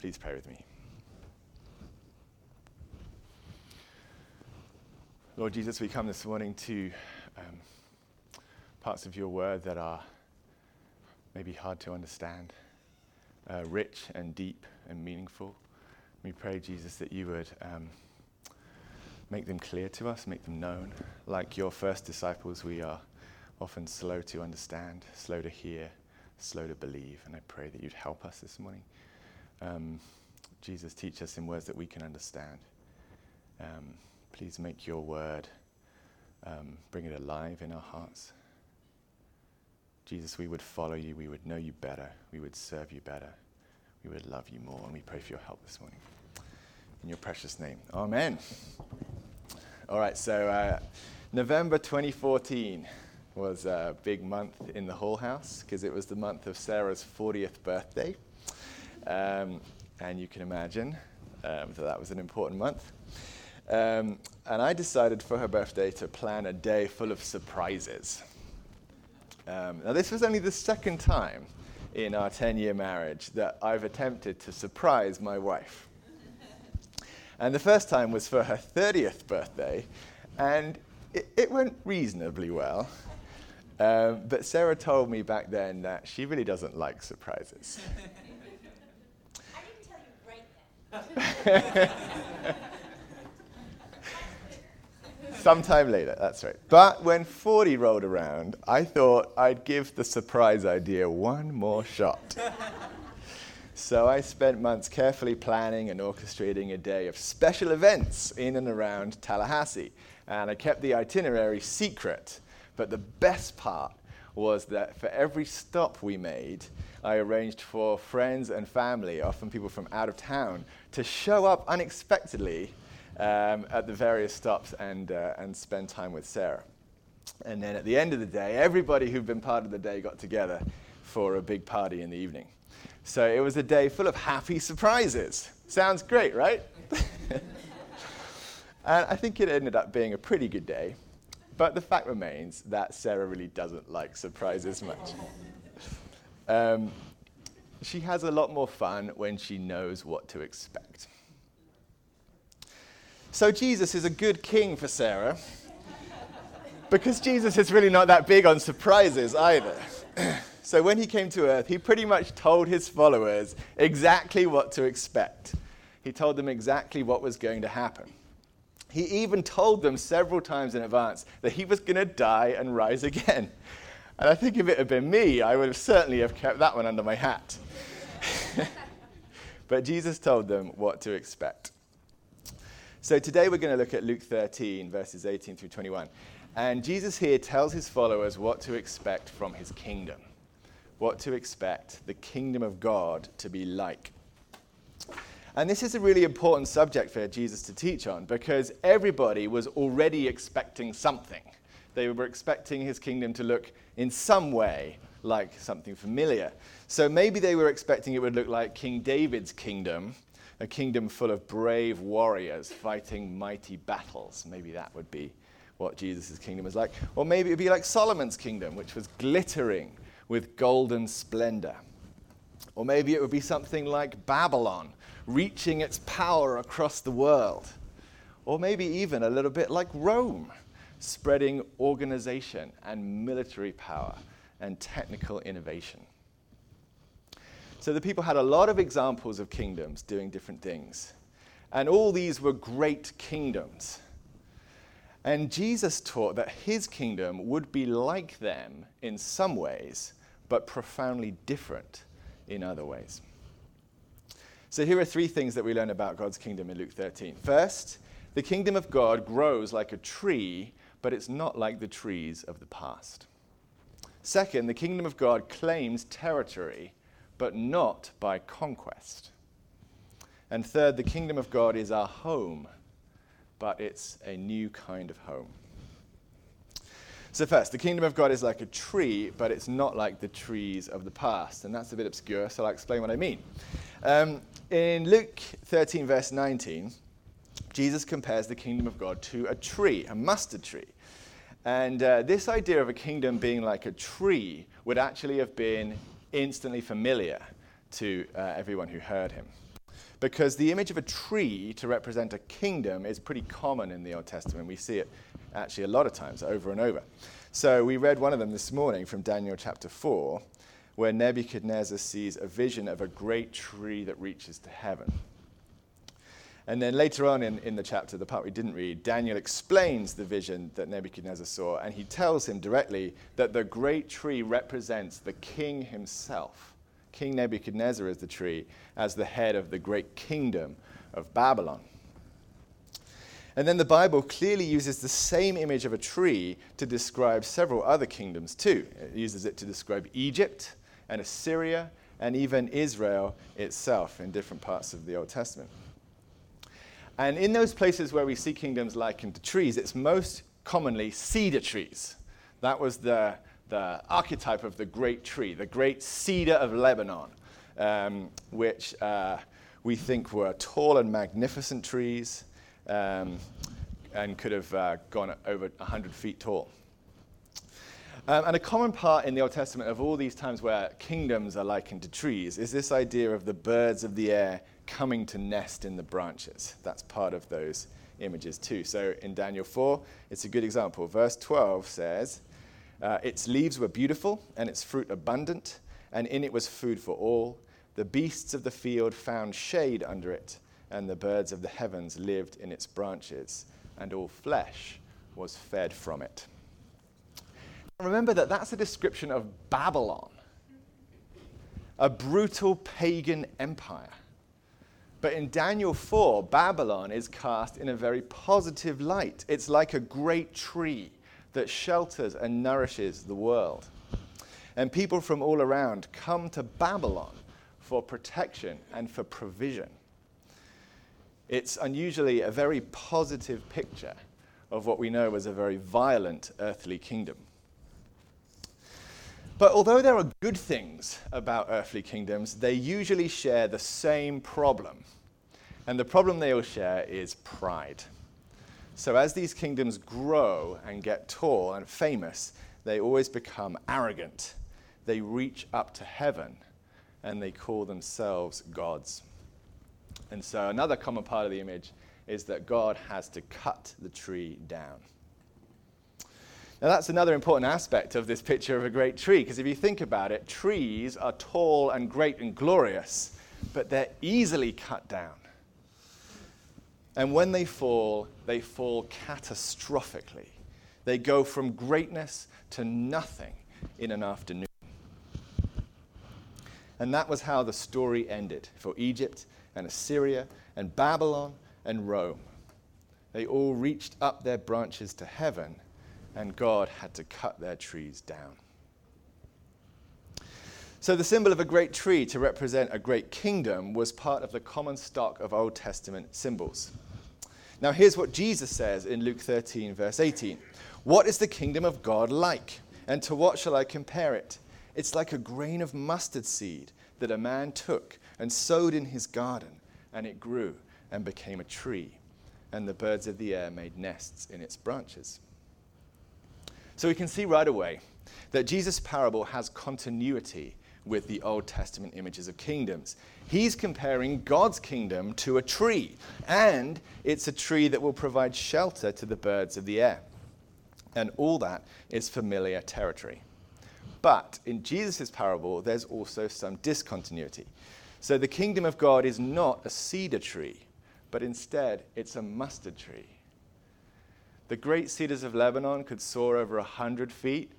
Please pray with me. Lord Jesus, we come this morning to um, parts of your word that are maybe hard to understand, uh, rich and deep and meaningful. We pray, Jesus, that you would um, make them clear to us, make them known. Like your first disciples, we are often slow to understand, slow to hear, slow to believe. And I pray that you'd help us this morning. Um, Jesus, teach us in words that we can understand. Um, please make your word, um, bring it alive in our hearts. Jesus, we would follow you, we would know you better, we would serve you better, we would love you more, and we pray for your help this morning. In your precious name. Amen. All right, so uh, November 2014 was a big month in the Hall House because it was the month of Sarah's 40th birthday. Um, and you can imagine um, that that was an important month. Um, and I decided for her birthday to plan a day full of surprises. Um, now, this was only the second time in our 10 year marriage that I've attempted to surprise my wife. And the first time was for her 30th birthday, and it, it went reasonably well. Um, but Sarah told me back then that she really doesn't like surprises. I didn't tell you right then. Sometime later, that's right. But when 40 rolled around, I thought I'd give the surprise idea one more shot. so I spent months carefully planning and orchestrating a day of special events in and around Tallahassee. And I kept the itinerary secret. But the best part was that for every stop we made, I arranged for friends and family, often people from out of town, to show up unexpectedly um, at the various stops and, uh, and spend time with Sarah. And then at the end of the day, everybody who'd been part of the day got together for a big party in the evening. So it was a day full of happy surprises. Sounds great, right? and I think it ended up being a pretty good day. But the fact remains that Sarah really doesn't like surprises much. Um, she has a lot more fun when she knows what to expect. So Jesus is a good king for Sarah because Jesus is really not that big on surprises either. so when he came to earth, he pretty much told his followers exactly what to expect. He told them exactly what was going to happen. He even told them several times in advance that he was going to die and rise again. And I think if it had been me, I would have certainly have kept that one under my hat. but Jesus told them what to expect. So today we're going to look at Luke 13, verses 18 through 21. And Jesus here tells his followers what to expect from his kingdom, what to expect the kingdom of God to be like. And this is a really important subject for Jesus to teach on because everybody was already expecting something. They were expecting his kingdom to look in some way like something familiar. So maybe they were expecting it would look like King David's kingdom a kingdom full of brave warriors fighting mighty battles. Maybe that would be what Jesus' kingdom was like. Or maybe it would be like Solomon's kingdom, which was glittering with golden splendor. Or maybe it would be something like Babylon, reaching its power across the world. Or maybe even a little bit like Rome, spreading organization and military power and technical innovation. So the people had a lot of examples of kingdoms doing different things. And all these were great kingdoms. And Jesus taught that his kingdom would be like them in some ways, but profoundly different in other ways. So here are three things that we learn about God's kingdom in Luke 13. First, the kingdom of God grows like a tree, but it's not like the trees of the past. Second, the kingdom of God claims territory but not by conquest. And third, the kingdom of God is our home, but it's a new kind of home. So, first, the kingdom of God is like a tree, but it's not like the trees of the past. And that's a bit obscure, so I'll explain what I mean. Um, in Luke 13, verse 19, Jesus compares the kingdom of God to a tree, a mustard tree. And uh, this idea of a kingdom being like a tree would actually have been instantly familiar to uh, everyone who heard him. Because the image of a tree to represent a kingdom is pretty common in the Old Testament. We see it actually a lot of times, over and over. So we read one of them this morning from Daniel chapter 4, where Nebuchadnezzar sees a vision of a great tree that reaches to heaven. And then later on in, in the chapter, the part we didn't read, Daniel explains the vision that Nebuchadnezzar saw, and he tells him directly that the great tree represents the king himself. King Nebuchadnezzar is the tree as the head of the great kingdom of Babylon. And then the Bible clearly uses the same image of a tree to describe several other kingdoms too. It uses it to describe Egypt and Assyria and even Israel itself in different parts of the Old Testament. And in those places where we see kingdoms likened to trees, it's most commonly cedar trees. That was the, the archetype of the great tree, the great cedar of Lebanon, um, which uh, we think were tall and magnificent trees um, and could have uh, gone over 100 feet tall. Um, and a common part in the Old Testament of all these times where kingdoms are likened to trees is this idea of the birds of the air coming to nest in the branches. That's part of those images too. So in Daniel 4, it's a good example. Verse 12 says, uh, Its leaves were beautiful, and its fruit abundant, and in it was food for all. The beasts of the field found shade under it, and the birds of the heavens lived in its branches, and all flesh was fed from it. Remember that that's a description of Babylon, a brutal pagan empire. But in Daniel 4, Babylon is cast in a very positive light. It's like a great tree that shelters and nourishes the world. And people from all around come to Babylon for protection and for provision. It's unusually a very positive picture of what we know as a very violent earthly kingdom. But although there are good things about earthly kingdoms, they usually share the same problem. And the problem they all share is pride. So as these kingdoms grow and get tall and famous, they always become arrogant. They reach up to heaven and they call themselves gods. And so another common part of the image is that God has to cut the tree down. Now, that's another important aspect of this picture of a great tree, because if you think about it, trees are tall and great and glorious, but they're easily cut down. And when they fall, they fall catastrophically. They go from greatness to nothing in an afternoon. And that was how the story ended for Egypt and Assyria and Babylon and Rome. They all reached up their branches to heaven and God had to cut their trees down. So, the symbol of a great tree to represent a great kingdom was part of the common stock of Old Testament symbols. Now, here's what Jesus says in Luke 13, verse 18 What is the kingdom of God like? And to what shall I compare it? It's like a grain of mustard seed that a man took and sowed in his garden, and it grew and became a tree, and the birds of the air made nests in its branches. So we can see right away that Jesus' parable has continuity with the Old Testament images of kingdoms. He's comparing God's kingdom to a tree, and it's a tree that will provide shelter to the birds of the air. And all that is familiar territory. But in Jesus' parable, there's also some discontinuity. So the kingdom of God is not a cedar tree, but instead it's a mustard tree. The great cedars of Lebanon could soar over 100 feet.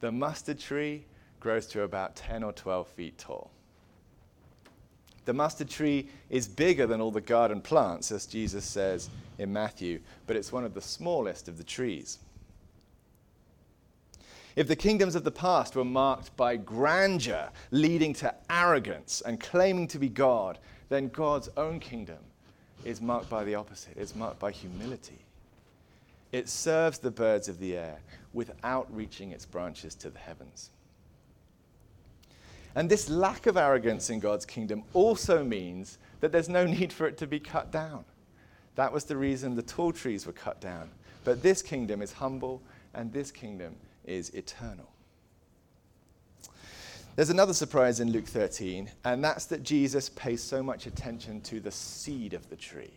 The mustard tree grows to about 10 or 12 feet tall. The mustard tree is bigger than all the garden plants, as Jesus says in Matthew, but it's one of the smallest of the trees. If the kingdoms of the past were marked by grandeur, leading to arrogance and claiming to be God, then God's own kingdom is marked by the opposite. It's marked by humility. It serves the birds of the air without reaching its branches to the heavens. And this lack of arrogance in God's kingdom also means that there's no need for it to be cut down. That was the reason the tall trees were cut down. But this kingdom is humble, and this kingdom is eternal. There's another surprise in Luke 13, and that's that Jesus pays so much attention to the seed of the tree.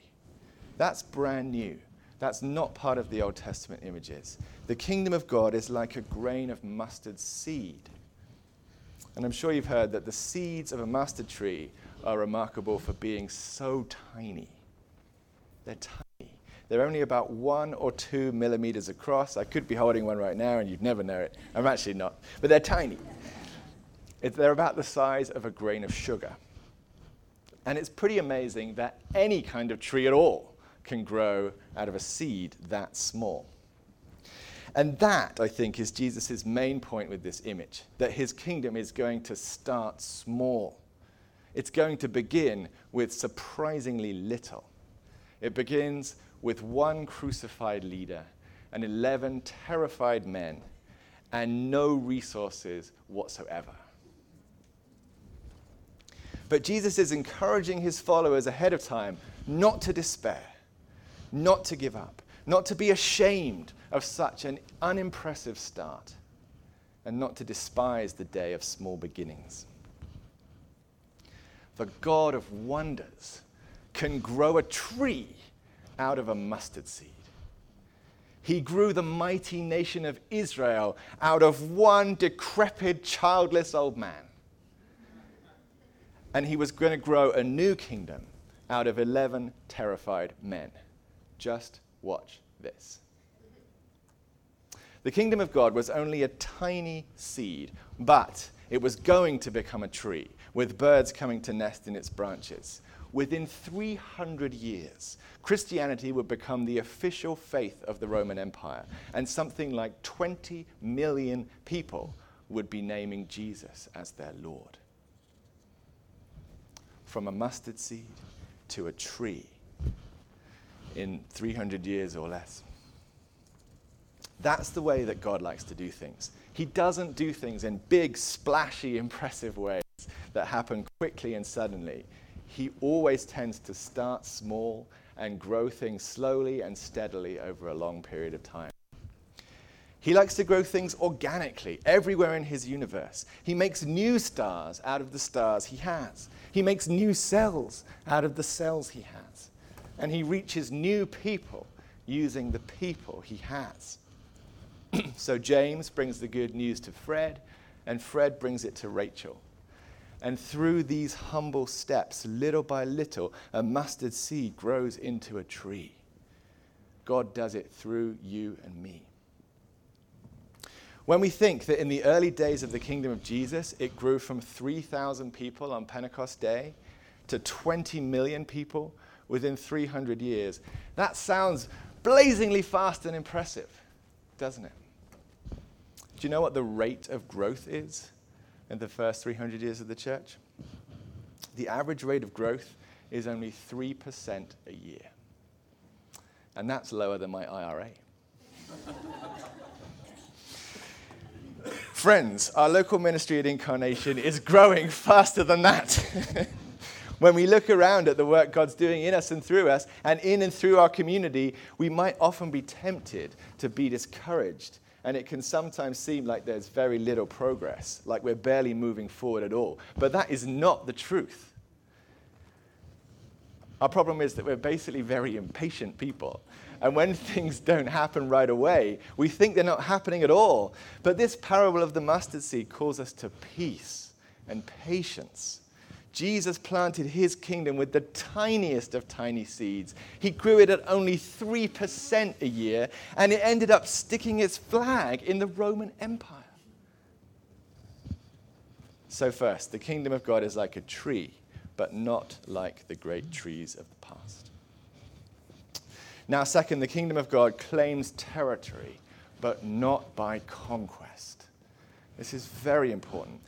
That's brand new. That's not part of the Old Testament images. The kingdom of God is like a grain of mustard seed. And I'm sure you've heard that the seeds of a mustard tree are remarkable for being so tiny. They're tiny. They're only about one or two millimeters across. I could be holding one right now and you'd never know it. I'm actually not. But they're tiny. They're about the size of a grain of sugar. And it's pretty amazing that any kind of tree at all can grow out of a seed that small. And that, I think, is Jesus' main point with this image that his kingdom is going to start small. It's going to begin with surprisingly little. It begins with one crucified leader and 11 terrified men and no resources whatsoever. But Jesus is encouraging his followers ahead of time not to despair, not to give up, not to be ashamed of such an unimpressive start, and not to despise the day of small beginnings. The God of wonders can grow a tree out of a mustard seed. He grew the mighty nation of Israel out of one decrepit, childless old man. And he was going to grow a new kingdom out of 11 terrified men. Just watch this. The kingdom of God was only a tiny seed, but it was going to become a tree, with birds coming to nest in its branches. Within 300 years, Christianity would become the official faith of the Roman Empire, and something like 20 million people would be naming Jesus as their Lord. From a mustard seed to a tree in 300 years or less. That's the way that God likes to do things. He doesn't do things in big, splashy, impressive ways that happen quickly and suddenly. He always tends to start small and grow things slowly and steadily over a long period of time. He likes to grow things organically everywhere in his universe. He makes new stars out of the stars he has. He makes new cells out of the cells he has. And he reaches new people using the people he has. So James brings the good news to Fred, and Fred brings it to Rachel. And through these humble steps, little by little, a mustard seed grows into a tree. God does it through you and me. When we think that in the early days of the kingdom of Jesus, it grew from 3,000 people on Pentecost Day to 20 million people within 300 years, that sounds blazingly fast and impressive, doesn't it? Do you know what the rate of growth is in the first 300 years of the church? The average rate of growth is only 3% a year. And that's lower than my IRA. Friends, our local ministry at Incarnation is growing faster than that. when we look around at the work God's doing in us and through us, and in and through our community, we might often be tempted to be discouraged and it can sometimes seem like there's very little progress, like we're barely moving forward at all. But that is not the truth. Our problem is that we're basically very impatient people. And when things don't happen right away, we think they're not happening at all. But this parable of the mustard seed calls us to peace and patience Jesus planted his kingdom with the tiniest of tiny seeds. He grew it at only 3% a year, and it ended up sticking its flag in the Roman Empire. So, first, the kingdom of God is like a tree, but not like the great trees of the past. Now, second, the kingdom of God claims territory, but not by conquest. This is very important.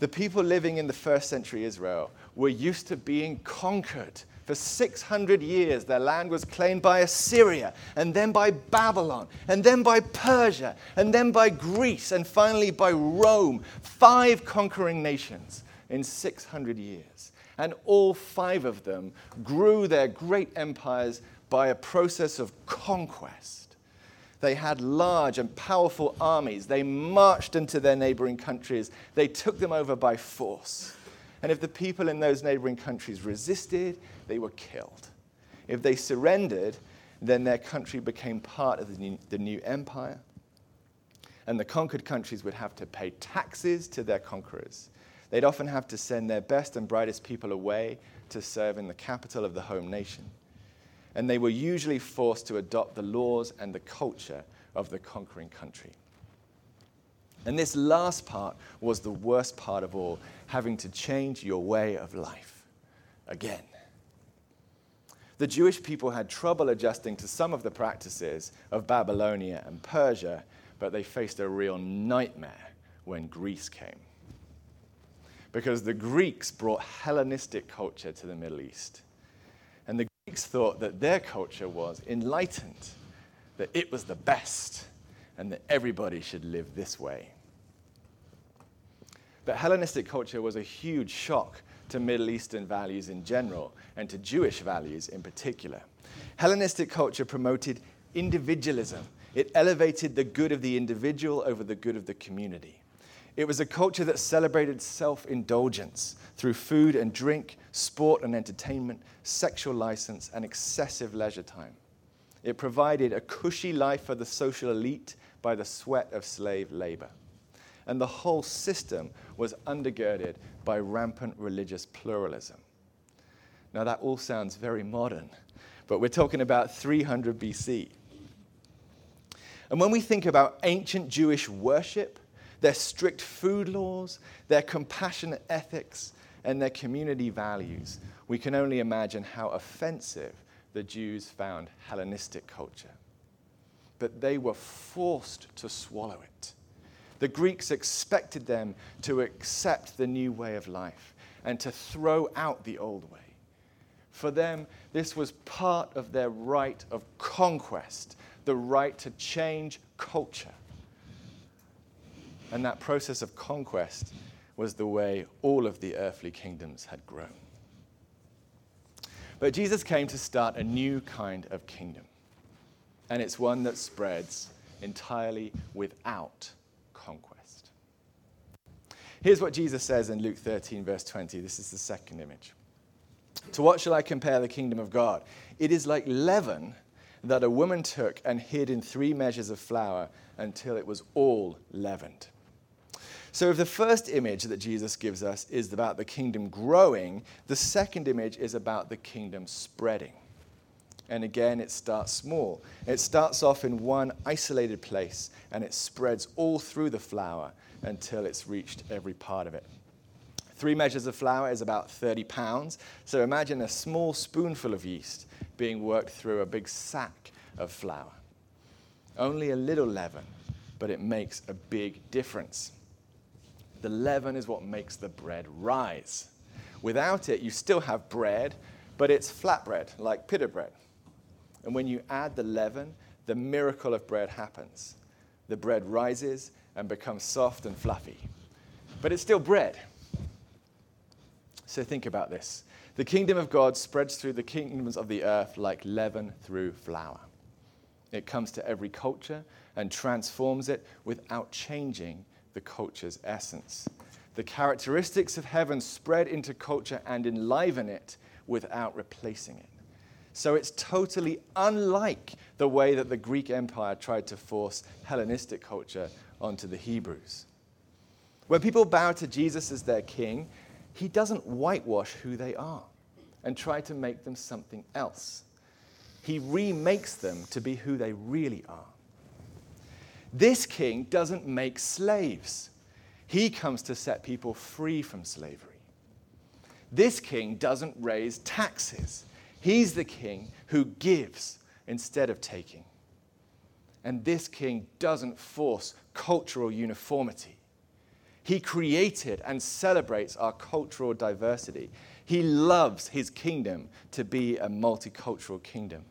The people living in the first century Israel were used to being conquered. For 600 years, their land was claimed by Assyria, and then by Babylon, and then by Persia, and then by Greece, and finally by Rome. Five conquering nations in 600 years. And all five of them grew their great empires by a process of conquest. They had large and powerful armies. They marched into their neighboring countries. They took them over by force. And if the people in those neighboring countries resisted, they were killed. If they surrendered, then their country became part of the new, the new empire. And the conquered countries would have to pay taxes to their conquerors. They'd often have to send their best and brightest people away to serve in the capital of the home nation and they were usually forced to adopt the laws and the culture of the conquering country. And this last part was the worst part of all having to change your way of life again. The Jewish people had trouble adjusting to some of the practices of Babylonia and Persia, but they faced a real nightmare when Greece came. Because the Greeks brought Hellenistic culture to the Middle East. Greeks thought that their culture was enlightened, that it was the best, and that everybody should live this way. But Hellenistic culture was a huge shock to Middle Eastern values in general and to Jewish values in particular. Hellenistic culture promoted individualism, it elevated the good of the individual over the good of the community. It was a culture that celebrated self indulgence through food and drink, sport and entertainment, sexual license, and excessive leisure time. It provided a cushy life for the social elite by the sweat of slave labor. And the whole system was undergirded by rampant religious pluralism. Now, that all sounds very modern, but we're talking about 300 BC. And when we think about ancient Jewish worship, their strict food laws, their compassionate ethics, and their community values, we can only imagine how offensive the Jews found Hellenistic culture. But they were forced to swallow it. The Greeks expected them to accept the new way of life and to throw out the old way. For them, this was part of their right of conquest, the right to change culture. And that process of conquest was the way all of the earthly kingdoms had grown. But Jesus came to start a new kind of kingdom, and it's one that spreads entirely without conquest. Here's what Jesus says in Luke 13, verse 20. This is the second image. To what shall I compare the kingdom of God? It is like leaven that a woman took and hid in three measures of flour until it was all leavened. So, if the first image that Jesus gives us is about the kingdom growing, the second image is about the kingdom spreading. And again, it starts small. It starts off in one isolated place and it spreads all through the flour until it's reached every part of it. Three measures of flour is about 30 pounds. So imagine a small spoonful of yeast being worked through a big sack of flour. Only a little leaven, but it makes a big difference. The leaven is what makes the bread rise. Without it, you still have bread, but it's flat bread, like pita bread. And when you add the leaven, the miracle of bread happens. The bread rises and becomes soft and fluffy. But it's still bread. So think about this. The kingdom of God spreads through the kingdoms of the earth like leaven through flour. It comes to every culture and transforms it without changing the culture's essence. The characteristics of heaven spread into culture and enliven it without replacing it. So it's totally unlike the way that the Greek Empire tried to force Hellenistic culture onto the Hebrews. When people bow to Jesus as their king, he doesn't whitewash who they are and try to make them something else. He remakes them to be who they really are. This king doesn't make slaves, he comes to set people free from slavery. This king doesn't raise taxes, he's the king who gives instead of taking. And this king doesn't force cultural uniformity. He created and celebrates our cultural diversity. He loves his kingdom to be a multicultural kingdom.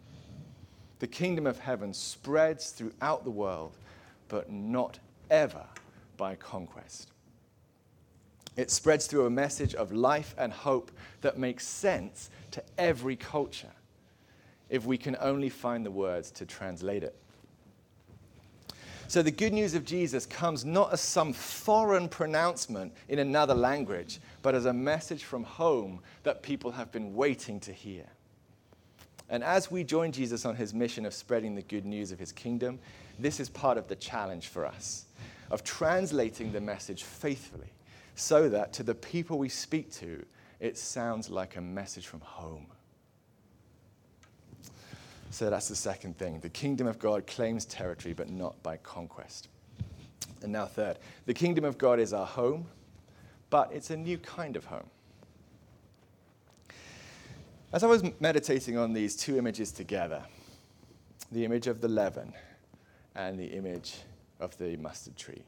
The kingdom of heaven spreads throughout the world but not ever by conquest. It spreads through a message of life and hope that makes sense to every culture if we can only find the words to translate it. So the good news of Jesus comes not as some foreign pronouncement in another language, but as a message from home that people have been waiting to hear. And as we join Jesus on his mission of spreading the good news of his kingdom, this is part of the challenge for us of translating the message faithfully so that to the people we speak to, it sounds like a message from home. So that's the second thing. The kingdom of God claims territory, but not by conquest. And now, third, the kingdom of God is our home, but it's a new kind of home. As I was meditating on these two images together, the image of the leaven and the image of the mustard tree,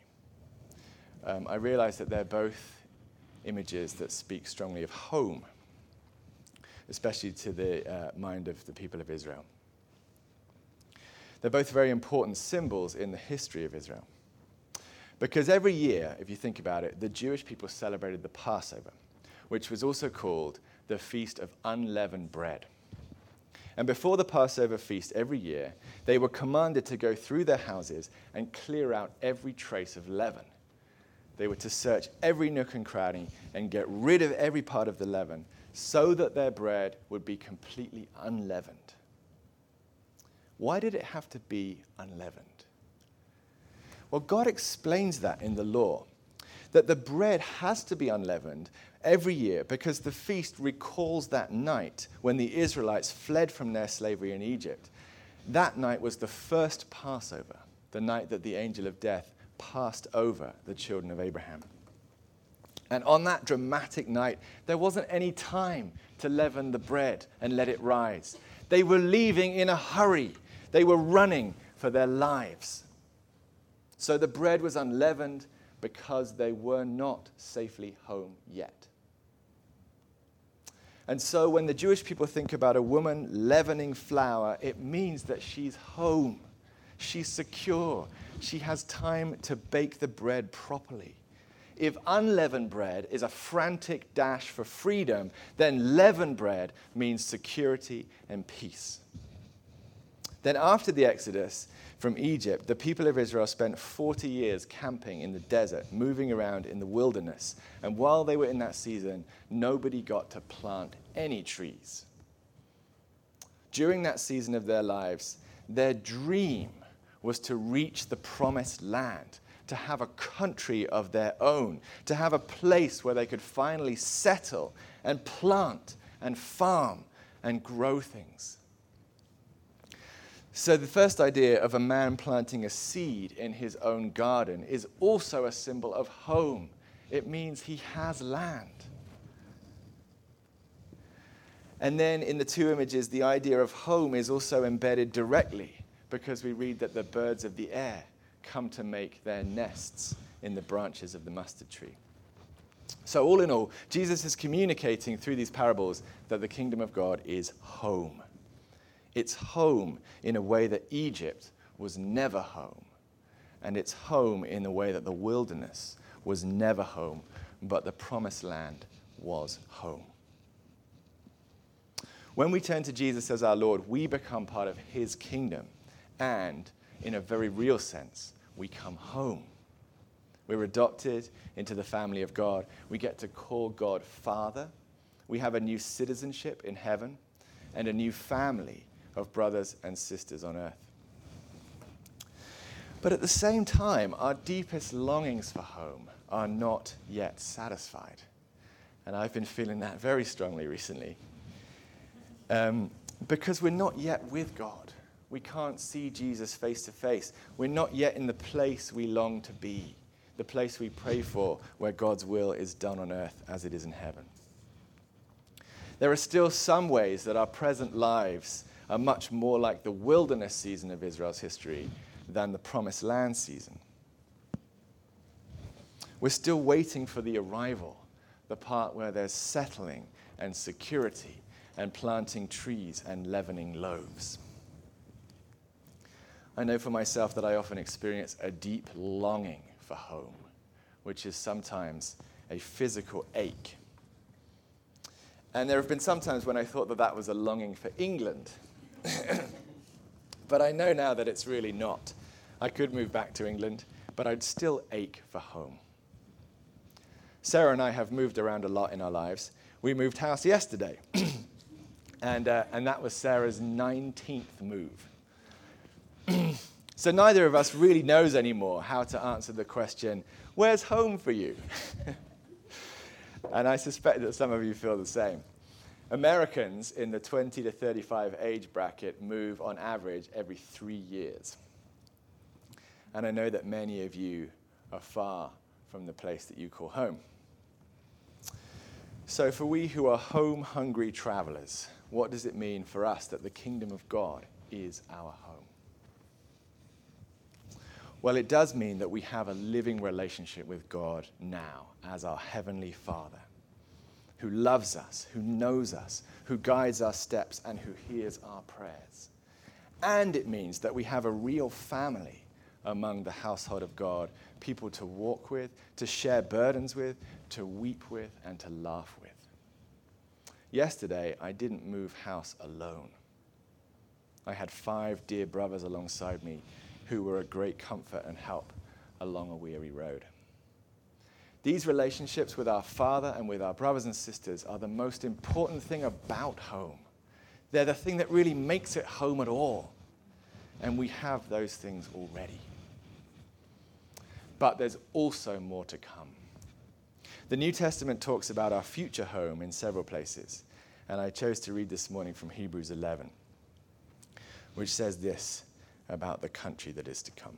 um, I realize that they're both images that speak strongly of home, especially to the uh, mind of the people of Israel. They're both very important symbols in the history of Israel. Because every year, if you think about it, the Jewish people celebrated the Passover, which was also called the Feast of Unleavened Bread. And before the Passover feast every year, they were commanded to go through their houses and clear out every trace of leaven. They were to search every nook and cranny and get rid of every part of the leaven so that their bread would be completely unleavened. Why did it have to be unleavened? Well, God explains that in the law that the bread has to be unleavened every year because the feast recalls that night when the Israelites fled from their slavery in Egypt. That night was the first Passover, the night that the angel of death passed over the children of Abraham. And on that dramatic night, there wasn't any time to leaven the bread and let it rise. They were leaving in a hurry they were running for their lives. So the bread was unleavened because they were not safely home yet. And so when the Jewish people think about a woman leavening flour, it means that she's home, she's secure, she has time to bake the bread properly. If unleavened bread is a frantic dash for freedom, then leavened bread means security and peace. Then, after the Exodus from Egypt, the people of Israel spent 40 years camping in the desert, moving around in the wilderness. And while they were in that season, nobody got to plant any trees. During that season of their lives, their dream was to reach the promised land, to have a country of their own, to have a place where they could finally settle and plant and farm and grow things. So, the first idea of a man planting a seed in his own garden is also a symbol of home. It means he has land. And then in the two images, the idea of home is also embedded directly because we read that the birds of the air come to make their nests in the branches of the mustard tree. So, all in all, Jesus is communicating through these parables that the kingdom of God is home. It's home in a way that Egypt was never home. And it's home in a way that the wilderness was never home, but the promised land was home. When we turn to Jesus as our Lord, we become part of his kingdom. And in a very real sense, we come home. We're adopted into the family of God. We get to call God Father. We have a new citizenship in heaven and a new family of brothers and sisters on earth. But at the same time, our deepest longings for home are not yet satisfied. And I've been feeling that very strongly recently. Um, because we're not yet with God. We can't see Jesus face to face. We're not yet in the place we long to be, the place we pray for, where God's will is done on earth as it is in heaven. There are still some ways that our present lives are much more like the wilderness season of Israel's history than the promised land season. We're still waiting for the arrival, the part where there's settling and security and planting trees and leavening loaves. I know for myself that I often experience a deep longing for home, which is sometimes a physical ache. And there have been some times when I thought that that was a longing for England but I know now that it's really not. I could move back to England, but I'd still ache for home. Sarah and I have moved around a lot in our lives. We moved house yesterday, and, uh, and that was Sarah's 19th move. so neither of us really knows anymore how to answer the question, Where's home for you? and I suspect that some of you feel the same. Americans in the 20 to 35 age bracket move on average every three years. And I know that many of you are far from the place that you call home. So, for we who are home hungry travelers, what does it mean for us that the kingdom of God is our home? Well, it does mean that we have a living relationship with God now as our Heavenly Father, who loves us, who knows us, who guides our steps, and who hears our prayers. And it means that we have a real family among the household of God, people to walk with, to share burdens with, to weep with, and to laugh with. Yesterday, I didn't move house alone. I had five dear brothers alongside me who were a great comfort and help along a weary road. These relationships with our Father and with our brothers and sisters are the most important thing about home. They're the thing that really makes it home at all. And we have those things already. But there's also more to come. The New Testament talks about our future home in several places. And I chose to read this morning from Hebrews 11, which says this about the country that is to come.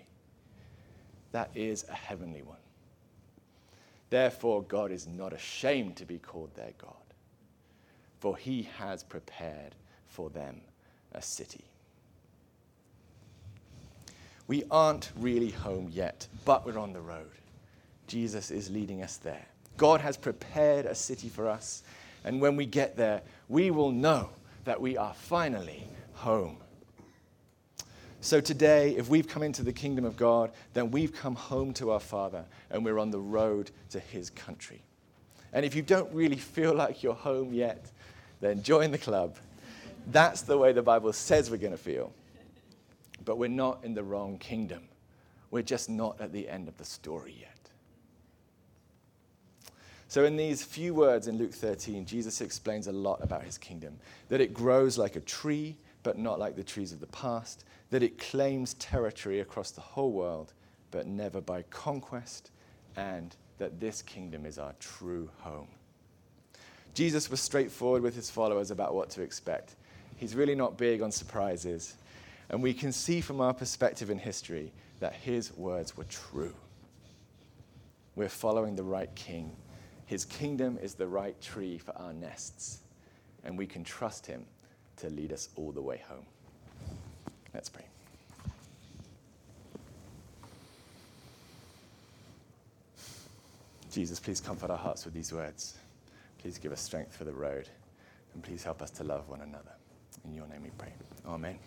That is a heavenly one. Therefore, God is not ashamed to be called their God, for he has prepared for them a city. We aren't really home yet, but we're on the road. Jesus is leading us there. God has prepared a city for us. And when we get there, we will know that we are finally home. So today, if we've come into the kingdom of God, then we've come home to our Father and we're on the road to his country. And if you don't really feel like you're home yet, then join the club. That's the way the Bible says we're going to feel. But we're not in the wrong kingdom. We're just not at the end of the story yet. So, in these few words in Luke 13, Jesus explains a lot about his kingdom that it grows like a tree, but not like the trees of the past, that it claims territory across the whole world, but never by conquest, and that this kingdom is our true home. Jesus was straightforward with his followers about what to expect. He's really not big on surprises. And we can see from our perspective in history that his words were true. We're following the right king his kingdom is the right tree for our nests, and we can trust Him to lead us all the way home. Let's pray. Jesus, please comfort our hearts with these words. Please give us strength for the road, and please help us to love one another. In your name we pray. Amen.